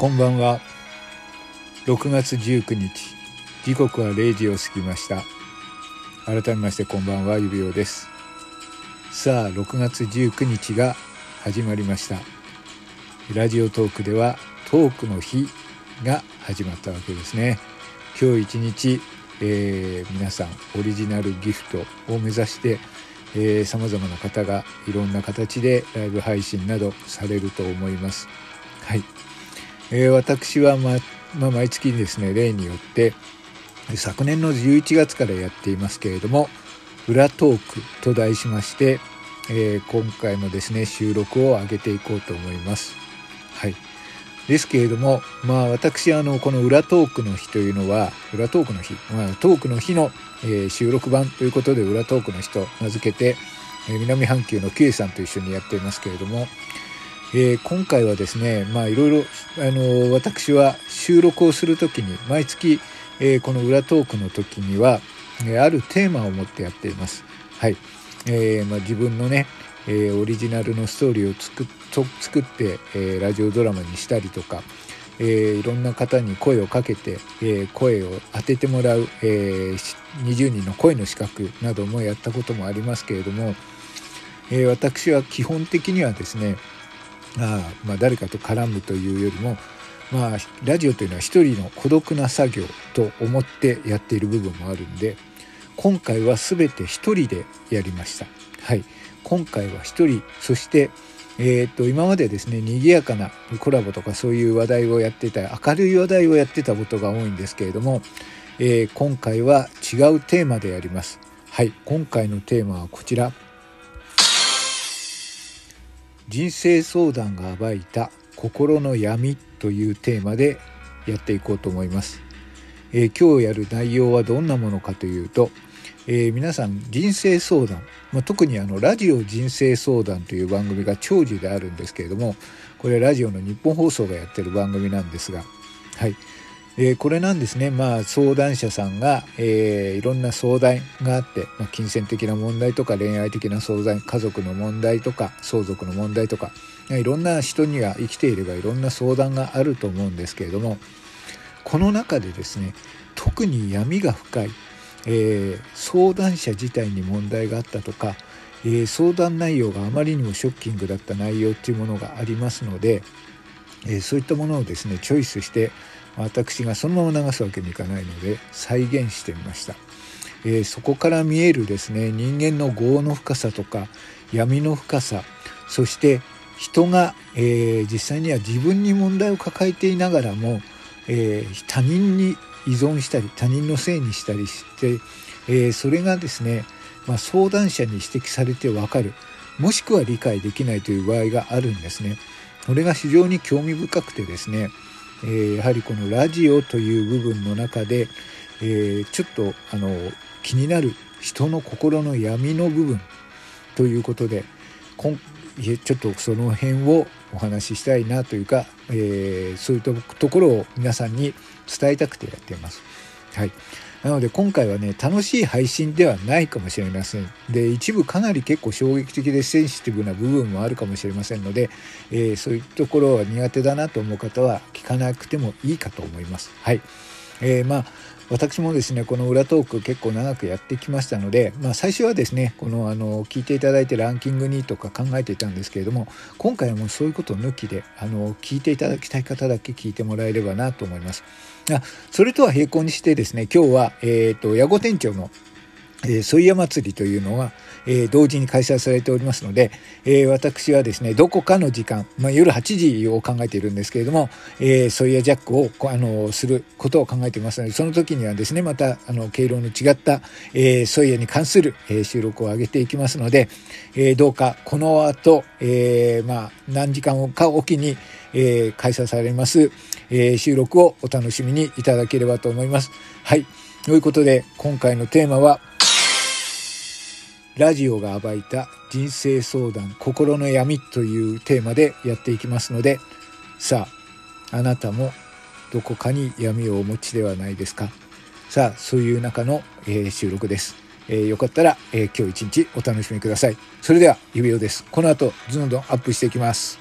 こんばんは。6月19日。時刻は0時を過ぎました。改めましてこんばんは指輪です。さあ6月19日が始まりました。ラジオトークではトークの日が始まったわけですね。今日一日、えー、皆さんオリジナルギフトを目指してさまざまな方がいろんな形でライブ配信などされると思います。はい。えー、私は、まま、毎月ですね例によって昨年の11月からやっていますけれども「裏トーク」と題しまして、えー、今回もですね収録を上げていこうと思います。はい、ですけれどもまあ私あのこの「裏トークの日」というのは「裏トークの日」まあ、トークの日の、えー、収録版ということで「裏トークの日」と名付けて、えー、南半球の Q さんと一緒にやっていますけれどもえー、今回はですね、まあいろいろ、あの、私は収録をするときに、毎月、えー、この裏トークの時には、え、あるテーマを持ってやっています。はい。え、まあ、自分のね、え、オリジナルのストーリーを作作って、え、ラジオドラマにしたりとか、えー、いろんな方に声をかけて、えー、声を当ててもらう、えー、20人の声の資格などもやったこともありますけれども、え、私は基本的にはですねあまあ、誰かと絡むというよりも、まあ、ラジオというのは一人の孤独な作業と思ってやっている部分もあるんで今回は全て一人でやりました。はい、今回は一人そしてえー、と今までですね賑やかなコラボとかそういう話題をやってた明るい話題をやってたことが多いんですけれども、えー、今回は違うテーマでやります。はい今回のテーマはこちら人生相談が暴いた心の闇というテーマでやっていこうと思います。えー、今日やる内容はどんなものかというと、えー、皆さん人生相談、まあ、特にあのラジオ人生相談という番組が長寿であるんですけれどもこれはラジオの日本放送がやってる番組なんですが、はい、えー、これなんですね、まあ、相談者さんが、えー、いろんな相談があって、まあ、金銭的な問題とか恋愛的な相談家族の問題とか相続の問題とかいろんな人には生きていればいろんな相談があると思うんですけれどもこの中でですね特に闇が深い、えー、相談者自体に問題があったとか、えー、相談内容があまりにもショッキングだった内容っていうものがありますので、えー、そういったものをですねチョイスして私がそのまま流すわけにいかないので再現してみました、えー、そこから見えるですね人間の業の深さとか闇の深さそして人が、えー、実際には自分に問題を抱えていながらも、えー、他人に依存したり他人のせいにしたりして、え、それがですね、まあ、相談者に指摘されてわかるもしくは理解できないという場合があるんですね。これが非常に興味深くてですね、えー、やはりこのラジオという部分の中で、えー、ちょっとあの気になる人の心の闇の部分ということでこんちょっとその辺をお話ししたいなというか、えー、そういうところを皆さんに伝えたくてやっています。はいなので今回はね楽しい配信ではないかもしれません。で一部かなり結構衝撃的でセンシティブな部分もあるかもしれませんので、えー、そういうところは苦手だなと思う方は聞かなくてもいいかと思います。はい、えー、まあ私もですねこの裏トーク結構長くやってきましたので、まあ、最初はですねこのあの聞いていただいてランキングにとか考えていたんですけれども今回はもうそういうことを抜きであの聞いていただきたい方だけ聞いてもらえればなと思います。あそれとは並行にしてですね今日は、えーと、矢後店長のえー、ソイヤ祭りというのは、えー、同時に開催されておりますので、えー、私はですねどこかの時間、まあ、夜8時を考えているんですけれども、えー、ソイヤジャックをあのすることを考えていますのでその時にはですねまたあの経路の違った、えー、ソイヤに関する、えー、収録を上げていきますので、えー、どうかこの後、えー、まあ何時間かおきに、えー、開催されます、えー、収録をお楽しみにいただければと思います。はい。ということで今回のテーマはラジオが暴いた人生相談心の闇というテーマでやっていきますのでさああなたもどこかに闇をお持ちではないですか？さあそういう中の、えー、収録です、えー、よかったら、えー、今日一日お楽しみください。それでは指輪です。この後どんどんアップしていきます。